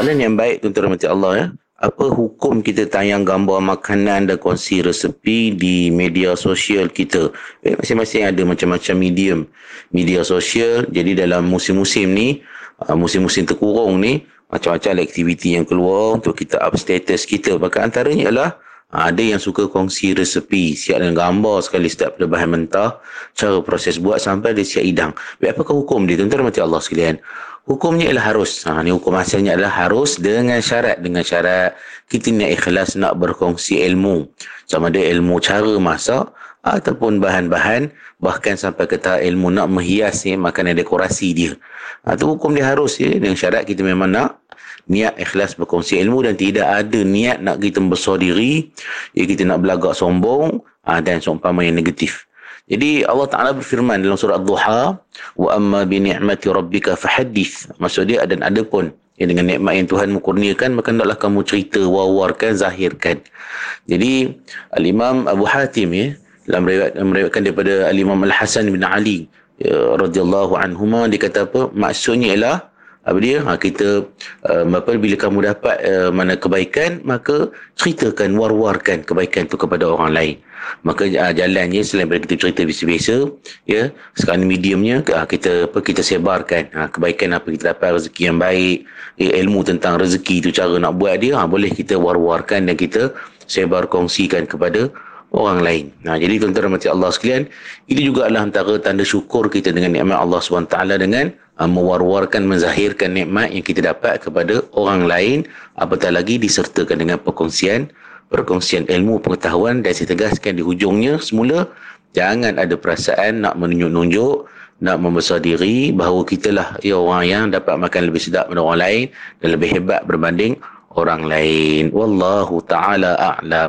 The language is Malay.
Soalan yang baik tuan-tuan Allah ya. Apa hukum kita tayang gambar makanan dan kongsi resepi di media sosial kita? Eh, masing-masing ada macam-macam medium. Media sosial, jadi dalam musim-musim ni, uh, musim-musim terkurung ni, macam-macam aktiviti yang keluar untuk kita up status kita. Bahkan antaranya ialah ada yang suka kongsi resepi, siap dengan gambar sekali setiap bahan mentah, cara proses buat sampai dia siap hidang. Baik, apakah hukum dia? Tuan-tuan mati Allah sekalian. Hukumnya ialah harus. Ha, ni hukum asalnya adalah harus dengan syarat. Dengan syarat kita nak ikhlas nak berkongsi ilmu. Sama ada ilmu cara masak ataupun bahan-bahan bahkan sampai kata ilmu nak menghias ya, makanan dekorasi dia. Ha, tu hukum dia harus ya. Dengan syarat kita memang nak niat ikhlas berkongsi ilmu dan tidak ada niat nak kita membesar diri ya kita nak belagak sombong ha, dan seumpama yang negatif. Jadi Allah Taala berfirman dalam surah Ad-Duha wa amma bi ni'mati rabbika fahaddith maksud dia dan ada pun ya, dengan nikmat yang Tuhan mengkurniakan maka hendaklah kamu cerita wawarkan zahirkan. Jadi al-Imam Abu Hatim ya dalam meriwayat, meriwayatkan daripada al-Imam Al-Hasan bin Ali ya, radhiyallahu anhuma dia kata apa? Maksudnya ialah apa dia? Ha, kita uh, apa bila kamu dapat uh, mana kebaikan maka ceritakan war-warkan kebaikan tu kepada orang lain. Maka uh, jalannya selain daripada kita cerita biasa-biasa ya sekarang mediumnya uh, kita apa kita sebarkan uh, kebaikan apa kita dapat rezeki yang baik ya, ilmu tentang rezeki tu cara nak buat dia uh, boleh kita war-warkan dan kita sebar kongsikan kepada orang lain. Nah, jadi tuan-tuan dan Allah sekalian, ini juga adalah antara tanda syukur kita dengan nikmat Allah SWT dengan uh, mewar-warkan, menzahirkan nikmat yang kita dapat kepada orang lain, apatah lagi disertakan dengan perkongsian, perkongsian ilmu, pengetahuan dan saya tegaskan di hujungnya semula, jangan ada perasaan nak menunjuk-nunjuk, nak membesar diri bahawa kita lah ya, orang yang dapat makan lebih sedap daripada orang lain dan lebih hebat berbanding orang lain. Wallahu ta'ala a'lam.